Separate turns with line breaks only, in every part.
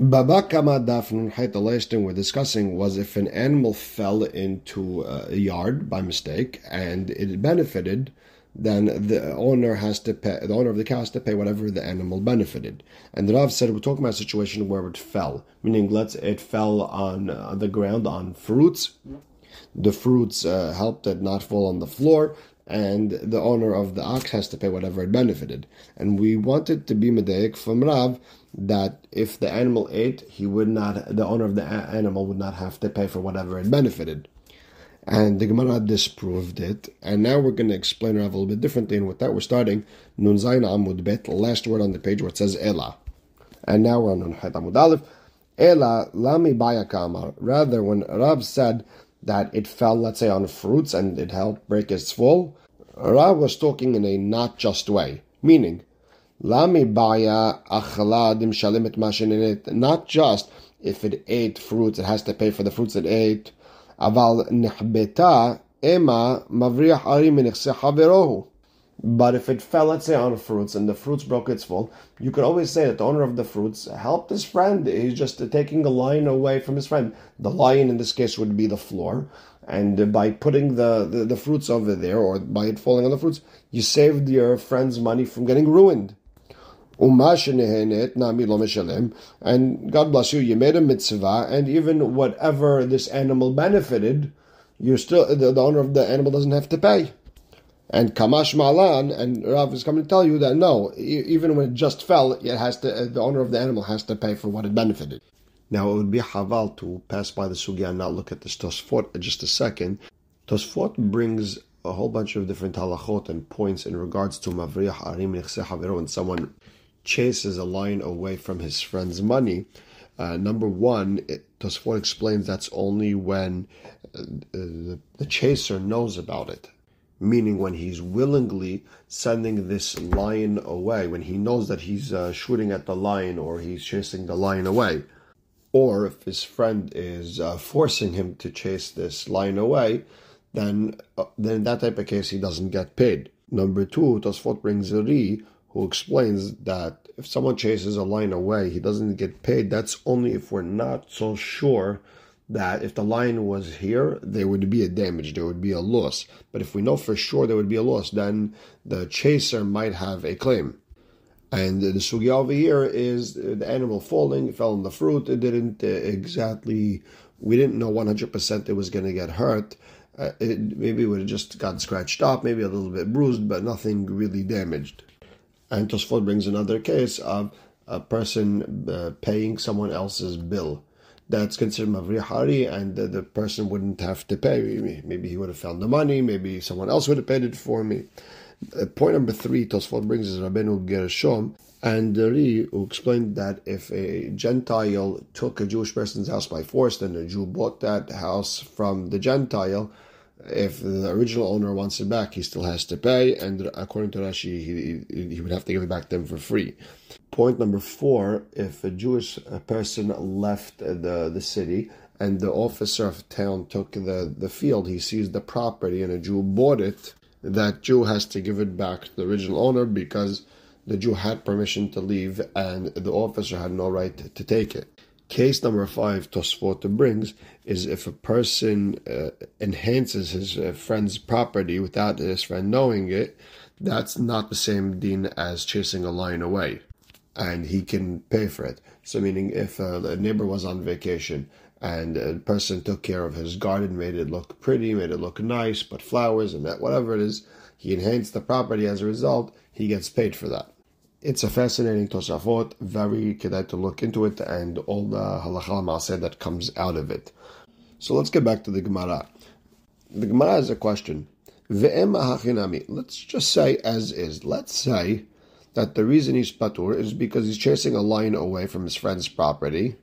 Baba Kama Dafnun Hayt, the last thing we're discussing was if an animal fell into a yard by mistake and it benefited, then the owner has to pay, the owner of the cow has to pay whatever the animal benefited. And the Rav said we're talking about a situation where it fell, meaning let's it fell on, uh, the ground on fruits. The fruits uh, helped it not fall on the floor, and the owner of the ox has to pay whatever it benefited. And we wanted to be medaic from Rav that if the animal ate, he would not, the owner of the animal would not have to pay for whatever it benefited. And the Gemara disproved it. And now we're going to explain Rav a little bit differently. And with that, we're starting Nun Zayin Amud Bet, last word on the page where it says Ela. And now we're on Nun Het Amud Aleph. Ela Lami Baya Kamar. Rather, when Rav said that it fell, let's say, on fruits and it helped break its fall, Rav was talking in a not just way. Meaning, Lami baya achaladim shalimet mashin Not just if it ate fruits, it has to pay for the fruits it ate. Aval ema mavriach arim But if it fell, let's say, on fruits and the fruits broke its fall, you could always say that the owner of the fruits helped his friend. He's just taking a lion away from his friend. The lion in this case would be the floor. And by putting the, the, the fruits over there, or by it falling on the fruits, you saved your friend's money from getting ruined. And God bless you, you made a mitzvah, and even whatever this animal benefited, you're still the, the owner of the animal doesn't have to pay. And Kamash Malan, and Rav is coming to tell you that no, even when it just fell, it has to uh, the owner of the animal has to pay for what it benefited. Now it would be haval to pass by the sugya and not look at this Tosfot just a second. Tosfot brings a whole bunch of different halachot and points in regards to mavriyah arim when someone chases a lion away from his friend's money. Uh, number one, Tosfot explains that's only when uh, the, the chaser knows about it meaning when he's willingly sending this lion away, when he knows that he's uh, shooting at the lion or he's chasing the lion away, or if his friend is uh, forcing him to chase this lion away, then uh, then in that type of case he doesn't get paid. Number two, Tosfot brings a ri, who explains that if someone chases a lion away, he doesn't get paid. That's only if we're not so sure that if the lion was here, there would be a damage, there would be a loss. But if we know for sure there would be a loss, then the chaser might have a claim. And the sugya over here is the animal falling, fell on the fruit. It didn't uh, exactly, we didn't know 100% it was going to get hurt. Uh, it, maybe it would have just got scratched up, maybe a little bit bruised, but nothing really damaged. And Tosfot brings another case of a person uh, paying someone else's bill. That's considered mavri hari, and the, the, person wouldn't have to pay. Maybe he would have found the money. Maybe someone else would have paid it for me. Uh, point number three, Tosfot brings is Rabbeinu Gershom and Ri, who explained that if a Gentile took a Jewish person's house by force, then a Jew bought that house from the Gentile if the original owner wants it back, he still has to pay, and according to Rashi, he, he would have to give it back to them for free. Point number four: If a Jewish person left the the city and the officer of town took the the field, he sees the property, and a Jew bought it, that Jew has to give it back to the original owner because the Jew had permission to leave, and the officer had no right to take it. Case number five Tosfot brings is if a person uh, enhances his uh, friend's property without his friend knowing it, that's not the same din as chasing a lion away, and he can pay for it. So, meaning if uh, a neighbor was on vacation and a person took care of his garden, made it look pretty, made it look nice, put flowers and that, whatever it is, he enhanced the property as a result, he gets paid for that it's a fascinating Tosafot, very kedai to look into it, and all the halacha maaseh that comes out of it. So let's get back to the Gemara. The Gemara has a question. Let's just say as is. Let's say that the reason he's patur is because he's chasing a lion away from his friend's property.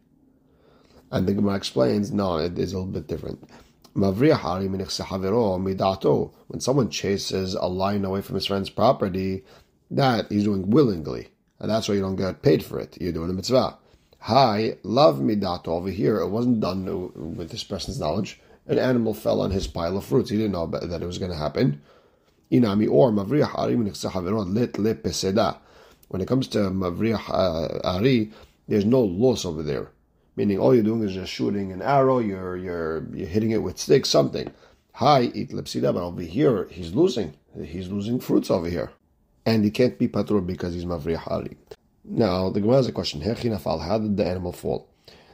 And the Gemara explains, no, it is a little bit different. When someone chases a lion away from his friend's property, that he's doing willingly, and that's why you don't get paid for it. You're doing a mitzvah. Hi, love midato over here. It wasn't done with this person's knowledge. An animal fell on his pile of fruits. He didn't know that it was going to happen. Inami or mavriyah ari lit le peseda. When it comes to mavriyah uh, ari, there's no loss over there. Meaning all you're doing is just shooting an arrow, you're you're you're hitting it with sticks, something. Hi, eat lepsida, but over here he's losing. He's losing fruits over here. And he can't be patur because he's mavri hari. Now the Gemara has a question. How did the animal fall?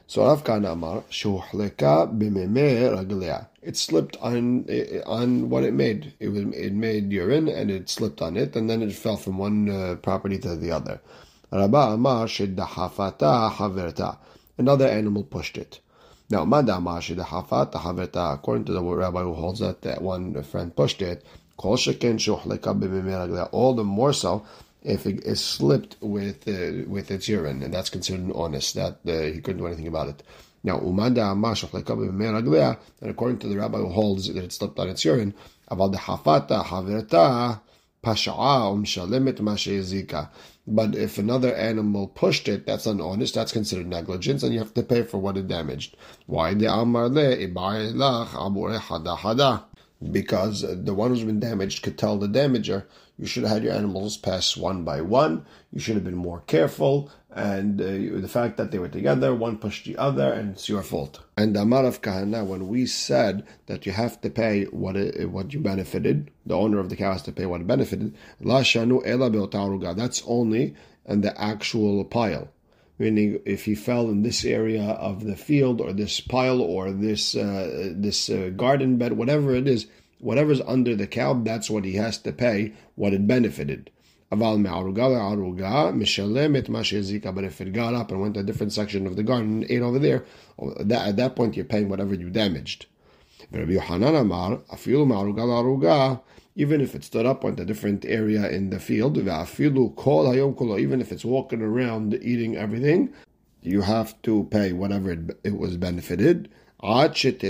So Rav Kahana Amar, Shuhleka It slipped on on what it made. It was it made urine and it slipped on it, and then it fell from one uh, property to the other. Rabba Amar shedahafata haverta. Another animal pushed it. Now. According to the rabbi who holds that that one friend pushed it, kol sheken All the more so if it is slipped with uh, with its urine, and that's considered an honest that uh, he couldn't do anything about it. Now, umanda amash shohleka and according to the rabbi who holds that it slipped on its urine, aval hafata haverta pasha'a umshalemet mashezika. But if another animal pushed it, that's not honest. That's considered negligence, and you have to pay for what it damaged. Why the amar le hada hada? Because the one who's been damaged could tell the damager, you should have had your animals pass one by one. You should have been more careful. And uh, the fact that they were together, one pushed the other, and it's your fault. And Amar of Kahana, when we said that you have to pay what it, what you benefited, the owner of the cow has to pay what it benefited. La shanu ela That's only in the actual pile meaning if he fell in this area of the field or this pile or this uh, this uh, garden bed, whatever it is, whatever's under the cow, that's what he has to pay, what it benefited. But if it got up and went to a different section of the garden and ate over there, at that point you're paying whatever you damaged. Even if it stood up, on a different area in the field, even if it's walking around eating everything, you have to pay whatever it, it was benefited until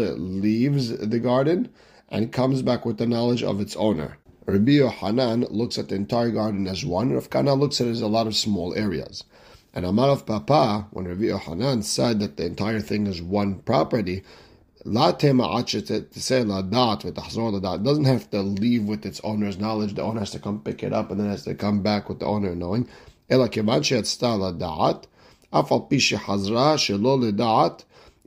it leaves the garden and comes back with the knowledge of its owner. Rabbi Yohanan looks at the entire garden as one, Rav Kahana looks at it as a lot of small areas. And Amar of Papa, when Rabbi Yohanan said that the entire thing is one property, La tema to say la dat with the chazor dat doesn't have to leave with its owner's knowledge. The owner has to come pick it up and then has to come back with the owner knowing.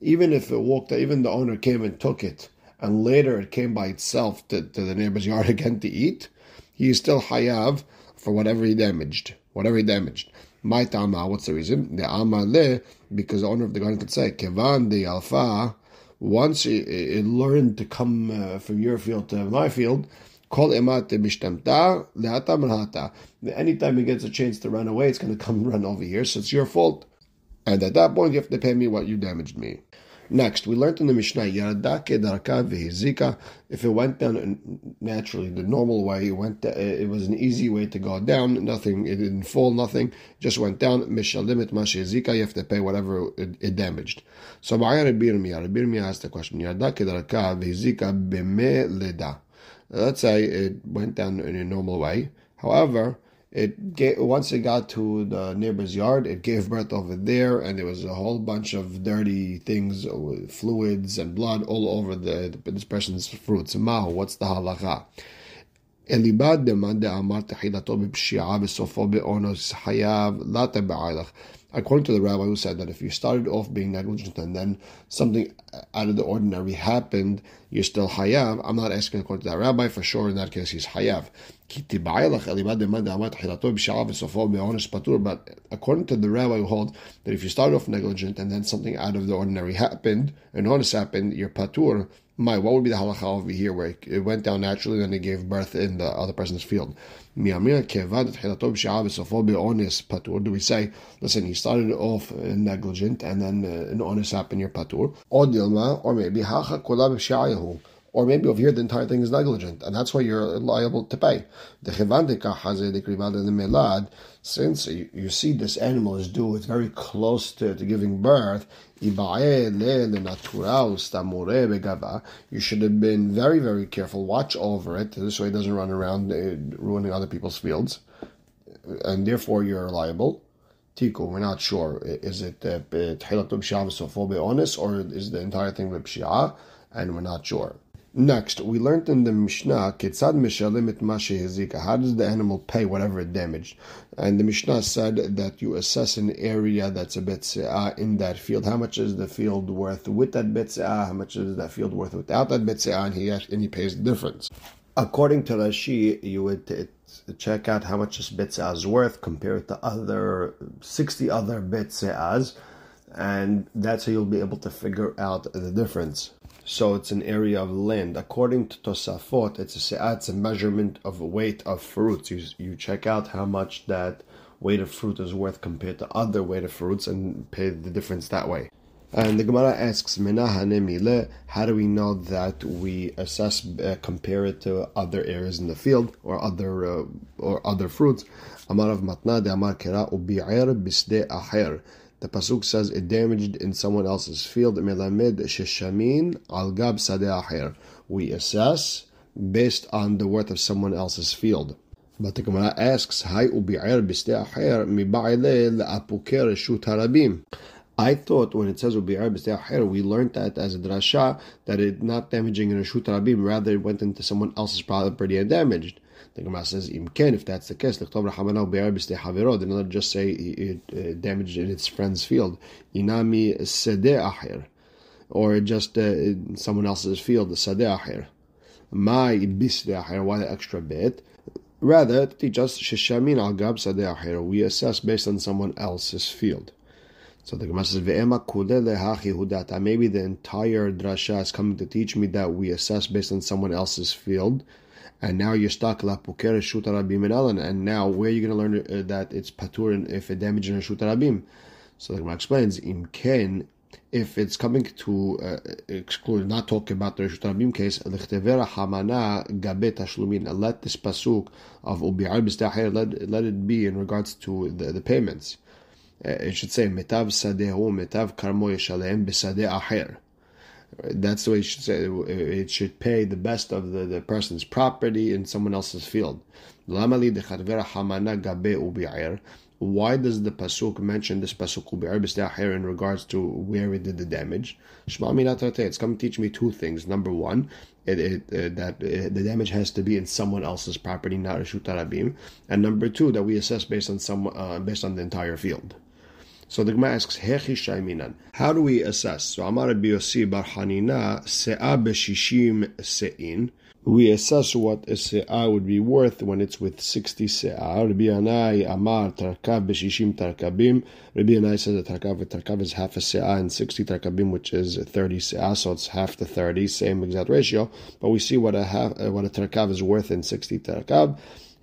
Even if it walked, even the owner came and took it, and later it came by itself to, to the neighbor's yard again to eat, he is still hayav for whatever he damaged. Whatever he damaged. My tama, what's the reason? The amale, because the owner of the garden could say, Kevan de alfa, once it, it learned to come uh, from your field to my field, Kol emat mishtamta le'ata Anytime he gets a chance to run away, it's going to come run over here, so it's your fault. And at that point, you have to pay me what you damaged me. Next, we learned in the Mishnah, Yaradake. If it went down naturally, the normal way, it went. it was an easy way to go down. Nothing. It didn't fall. Nothing. Just went down. Mishalimit mashezika. You have to pay whatever it, it damaged. So, Yirmiyah. Rabbi Yirmiyah asked the question: Yaradake darka vehizika. Let's say it went down in a normal way. However, it once it got to the neighbor's yard, it gave birth over there, and there was a whole bunch of dirty things, uh, fluids and blood all over the, this person's fruits. Mahu, what's the halacha? According to the rabbi who said that if you started off being negligent and then something out of the ordinary happened, you're still hayav. I'm not asking according to that rabbi for sure. In that case, he's hayav. But according to the rabbi who holds that if you start off negligent and then something out of the ordinary happened, an honest happened, you're patur. My, what would be the halacha over here where it went down naturally and then it gave birth in the other person's field? Do we say, listen, he started off negligent and then uh, an honest happened, you're patur? Or maybe, or maybe over here the entire thing is negligent, and that's why you're liable to pay. The since you, see this animal is due, it's very close to, to giving birth, you should have been very, very careful. Watch over it. This way it doesn't run around uh, ruining other people's fields. And therefore you're liable. Tiku, we're not sure. Is it uh, Shav Sofo honest, or is the entire thing B'Pshia? And we're not sure. Next, we learned in the Mishnah, Ketzad Mishalim et Hezika. How does the animal pay whatever it damaged? And the Mishnah said that you assess an area that's a bit in that field. How much is the field worth with that bit How much is that field worth without that bit And he, and he pays the difference. According to Rashi, you would check out how much this bit is worth compared to other 60 other bit and that's how you'll be able to figure out the difference so it's an area of land. According to Tosafot, it's a it's a measurement of weight of fruits. You, you check out how much that weight of fruit is worth compared to other weight of fruits and pay the difference that way. And the Gemara asks, how do we know that we assess, uh, compare it to other areas in the field or other uh, or other fruits? Amar of Matna de Kera bisde aher. The pasuk says it damaged in someone else's field. Melamed sheshamin al gab We assess based on the worth of someone else's field. But the Gemara asks, "Hay ubi'er b'stei acher miba'ile le'apuker reshut harabim." I thought when it says ubi'er b'stei acher, we learned that as a drasha that it not damaging in reshut harabim, rather it went into someone else's property and damaged. The Gemara says, Imken, if that's the case, and not just say it uh, damaged in its friend's field. Inami Sedeh Acher, or just uh, someone else's field, Sedeh Acher. My B'stei Acher, why the extra bit? Rather, teach us Sheshamin Al Gab Sedeh Acher, we assess based on someone else's field. So the Gemara says. Maybe the entire drasha is coming to teach me that we assess based on someone else's field, and now you're stuck la puker shut rabim and now where are you going to learn uh, that it's patur if it damages in shut rabim? So the Gemara explains im ken if it's coming to uh, exclude, not talking about the Rishut Rabim case, Lechtevera Hamana Gabet Tashlumin, let this pasuk of Ubi'ar let, let it be in regards to the, the payments. Uh, it should say, Metav Sadehu, Metav Karmo Yeshalem B'Sadeh Aher. That's the way it should say. It should pay the best of the, the person's property in someone else's field. Why does the pasuk mention this pasuk in regards to where it did the damage? It's to teach me two things. Number one, it, it, uh, that uh, the damage has to be in someone else's property, not a shutarabim. And number two, that we assess based on some uh, based on the entire field. So the Gemara asks, Hechi. How do we assess? So Amar Rabbi Yossi Bar Hanina, Se'a b'shishim se'in. We assess what a se'ah would be worth when it's with 60 se'ah. Rabbi Anai Amar Tarkav b'shishim tarkabim. Rabbi Anai says that Tarkav, tarkav is half a se'ah and 60 tarkabim, which is 30 se'ah, so it's half the 30, same exact ratio. But we see what a half, what a tarkav is worth in 60 tarkav.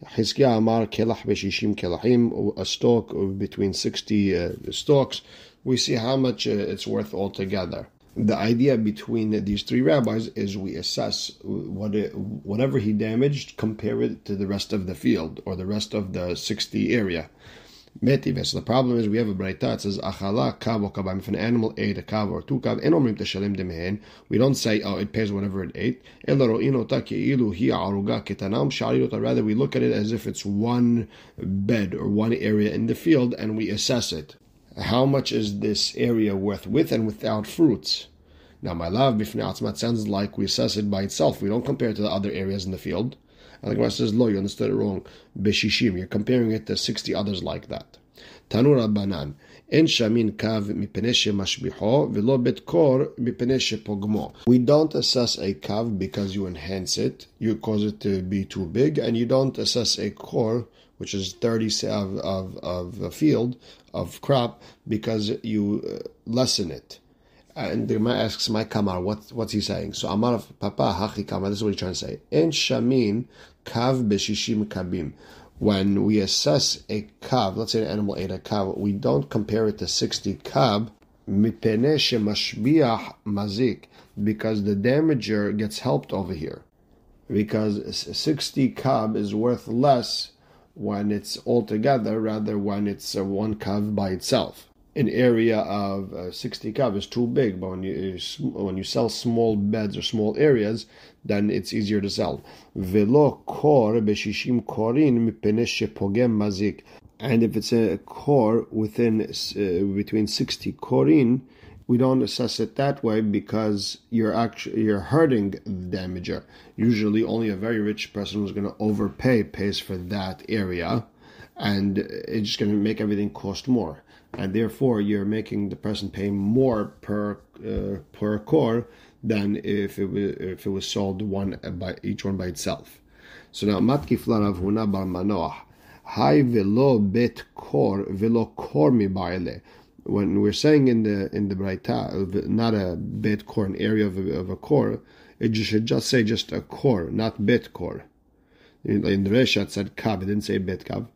Hizkiah Amar Kelach Beshishim Kelachim, a stalk of between 60 uh, stalks. We see how much uh, it's worth altogether. The idea between these three rabbis is we assess what it, whatever he damaged, compare it to the rest of the field or the rest of the 60 area. So the problem is we have a braita that says achala kav or kabam. If an animal ate a kav or two kav, enomrim teshalim demehen. We don't say oh it pays whatever it ate. Rather we look at it as if it's one bed or one area in the field and we assess it. How much is this area worth with and without fruits? Now, my love, bifnei sounds like we assess it by itself. We don't compare it to the other areas in the field. And the Gemara says, "Lo, you understood it wrong. Beshishim, you're comparing it to sixty others like that." Tanur pogmo. We don't assess a kav because you enhance it, you cause it to be too big, and you don't assess a kor, which is 30 of, of, of a field, of crop, because you uh, lessen it. And the Gemara asks, "My kamar, what, what's he saying?" So Amar Papa Hachi Kamar. This is what he's trying to say. En shamin kav b'shishim kabim. When we assess a kav, let's say an animal ate a kav, we don't compare it to sixty kav. Mipene shemashbiach mazik, because the damager gets helped over here. Because sixty kav is worth less when it's all together, rather when it's uh, one kav by itself an area of uh, 60 kav is too big, but when you when you sell small beds or small areas, then it's easier to sell. Velo kor beshishim korin pogem mazik. And if it's a core within uh, between 60 korin, we don't assess it that way because you're actually you're hurting the damager. Usually, only a very rich person who's going to overpay pays for that area, and it's just going to make everything cost more. And therefore, you're making the person pay more per uh, per core than if it was, if it was sold one by each one by itself. So now, matkif larav huna bar manoah. Hai velo bet kor velo kor mi baile. when we're saying in the in the Braita, not a bet core, an area of a, of a core, it should just say just a core, not bet core. In, in the Reshat said kav, it didn't say bet kav.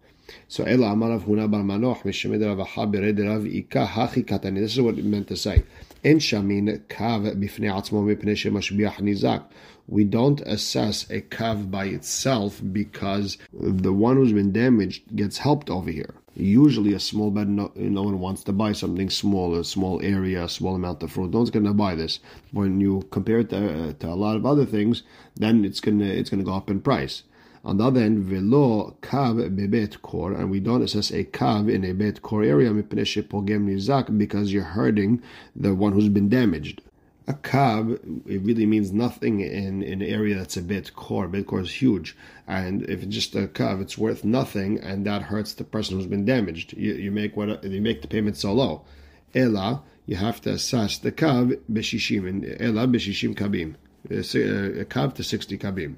So Ela Amarav Huna Bar Manoch Mishemed Rav Habered Rav Ika Hachi Katani. This is what it meant to say. In Shamin Kav Bifnei Atzmo Mipnei Shemashbiach Nizak. We don't assess a kav by itself because the one who's been damaged gets helped over here. Usually, a small bed, no, no one wants to buy something small, a small area, a small amount of fruit. No one's going to buy this. When you compare it to, uh, to a lot of other things, then it's going to it's going to go up in price. On the other hand, velo kav bebet kor, and we don't assess a kav in a bet kor area because you're hurting the one who's been damaged a kav it really means nothing in, in an area that's a bit core. Bit core is huge, and if it's just a kav, it's worth nothing, and that hurts the person who's been damaged. You, you make what you make the payment so low. Ela, you have to assess the kav b'shishim, and ela b'shishim kabim, uh, uh, a kav to sixty kabim.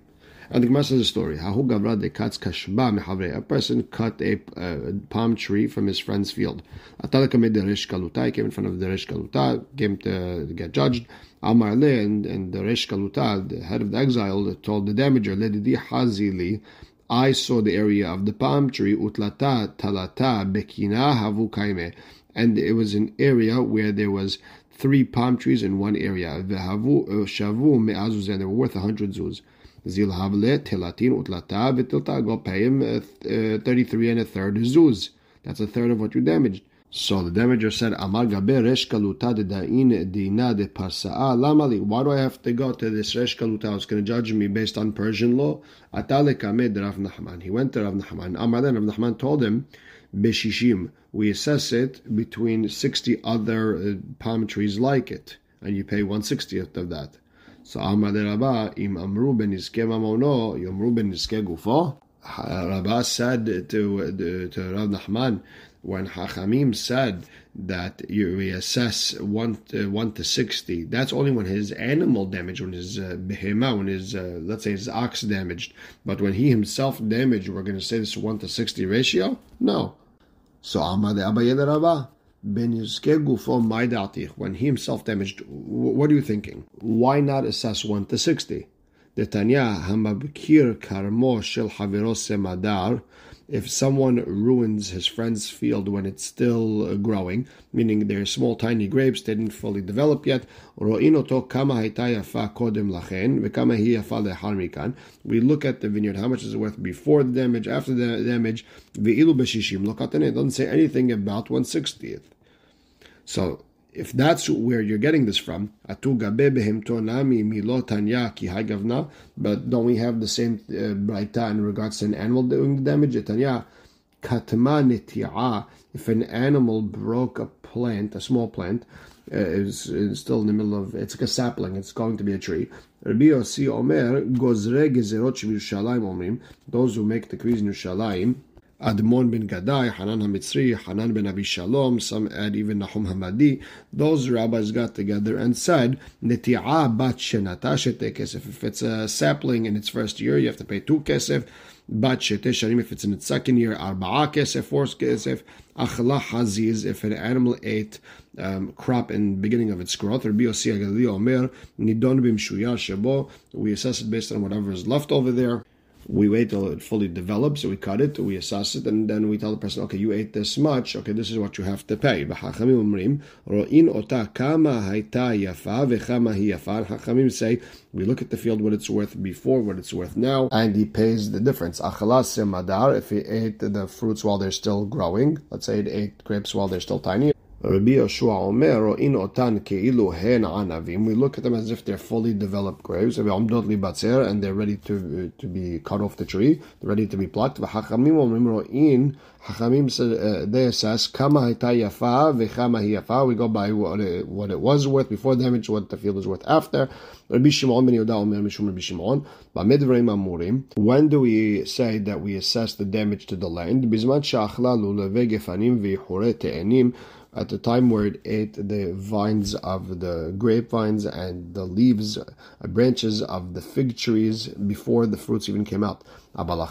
And the Gemara says a story. Hahu gavra de katz kashba A person cut a uh, palm tree from his friend's field. Atalaka made the kaluta. He came in front of the resh kaluta, came to get judged. Amar le and, and the resh kaluta, the head of the exile, told the damager, Ledidi hazili. I saw the area of the palm tree, utlata talata bekina havu kaime. And it was an area where there was three palm trees in one area. Shavu me'azuz, and they were worth a hundred zuz. Zilhavle, Utlata, Vitilta, go pay him uh, uh, 33 and a third zuz. That's a third of what you damaged. So the damager said, Amar gabe resh kaluta de da'in dina de parsa'a lamali. Why do I have to go to this resh kaluta? It's going to judge me based on Persian law. Atale kamed Rav Nachman. He went to Rav Nachman. Amar then Rav Nachman told him, Beshishim. We assess it between 60 other uh, palm trees like it. And you pay 160th of that. So Amar de Rabba, im amru ben mamono, yomru ben gufo. Rabba said to, to Rav Nachman, when Hachamim said that you reassess one to, one to sixty, that's only when his animal damaged, when his uh, behema, when his uh, let's say his ox damaged. But when he himself damaged, we're going to say this one to sixty ratio. No. So Amar de Abba Rabba ben gufo When he himself damaged, what are you thinking? Why not assess 1 to 60? Detanya hamabkir karmo shel haviro semadar if someone ruins his friend's field when it's still uh, growing, meaning they're small, tiny grapes, they didn't fully develop yet, we look at the vineyard, how much is it worth before the damage, after the damage, it doesn't say anything about 160th. So if that's where you're getting this from, but don't we have the same uh, in regards to an animal doing the damage? If an animal broke a plant, a small plant, uh, is, still in the middle of it's like a sapling, it's going to be a tree. Rabbi Yossi Omer, those who make the decrees in Yerushalayim, Admon ben Gadai, Hanan HaMitzri, Hanan ben Abi Shalom, some add even Nahum Hamadi. Those rabbis got together and said, Neti'a bat shenata kesef. If it's a sapling in its first year, you have to pay two kesef. Bat shete if it's in its second year, arba'a kesef, four kesef. Achla haziz, if an animal ate um, crop in beginning of its growth. Rabbi Yossi HaGelili Omer, Nidon bim shebo. We assess it based on whatever is left over there we wait till it fully develops, we cut it, we assess it, and then we tell the person, okay, you ate this much, okay, this is what you have to pay. Hachamim say, we look at the field, what it's worth before, what it's worth now, and he pays the difference. If he ate the fruits while they're still growing, let's say he ate grapes while they're still tiny, Rabbi Yoshua Omer, in otan keilu hen anavim. We look at them as if they're fully developed grapes, and they're ready to to be cut off the tree, they're ready to be plucked. V'hachamim omrim in Hachamim uh, they assess kama yafa v'chama yafa. We go by what it, what it was worth before damage, what the field was worth after. Rabbi Shimon ben Yehuda Omer Mishum Rabbi Shimon. Amurim. When do we say that we assess the damage to the land? Bizman shachla lulav gefanim v'chure te'enim at the time where it ate the vines of the grapevines and the leaves, uh, branches of the fig trees before the fruits even came out. But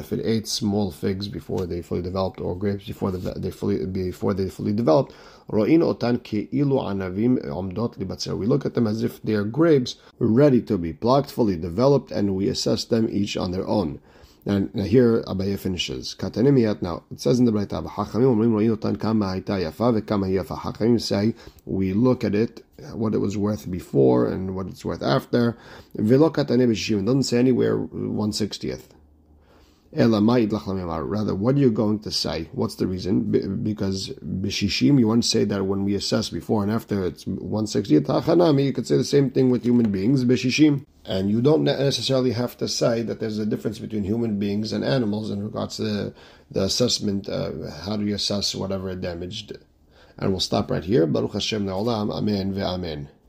if it ate small figs before they fully developed, or grapes before they fully before they fully developed, we look at them as if they are grapes ready to be plucked, fully developed, and we assess them each on their own. And here Abaye finishes. Now it says in the. Hachamim say we look at it what it was worth before and what it's worth after. It doesn't say anywhere one sixtieth. Rather, what are you going to say? What's the reason? because b'shishim, you want to say that when we assess before and after, it's 160th. Hachanami, you could say the same thing with human beings, b'shishim. And you don't necessarily have to say that there's a difference between human beings and animals in regards to the, the assessment, how do you assess whatever damaged. And we'll stop right here. Baruch Hashem le'olam. Amen.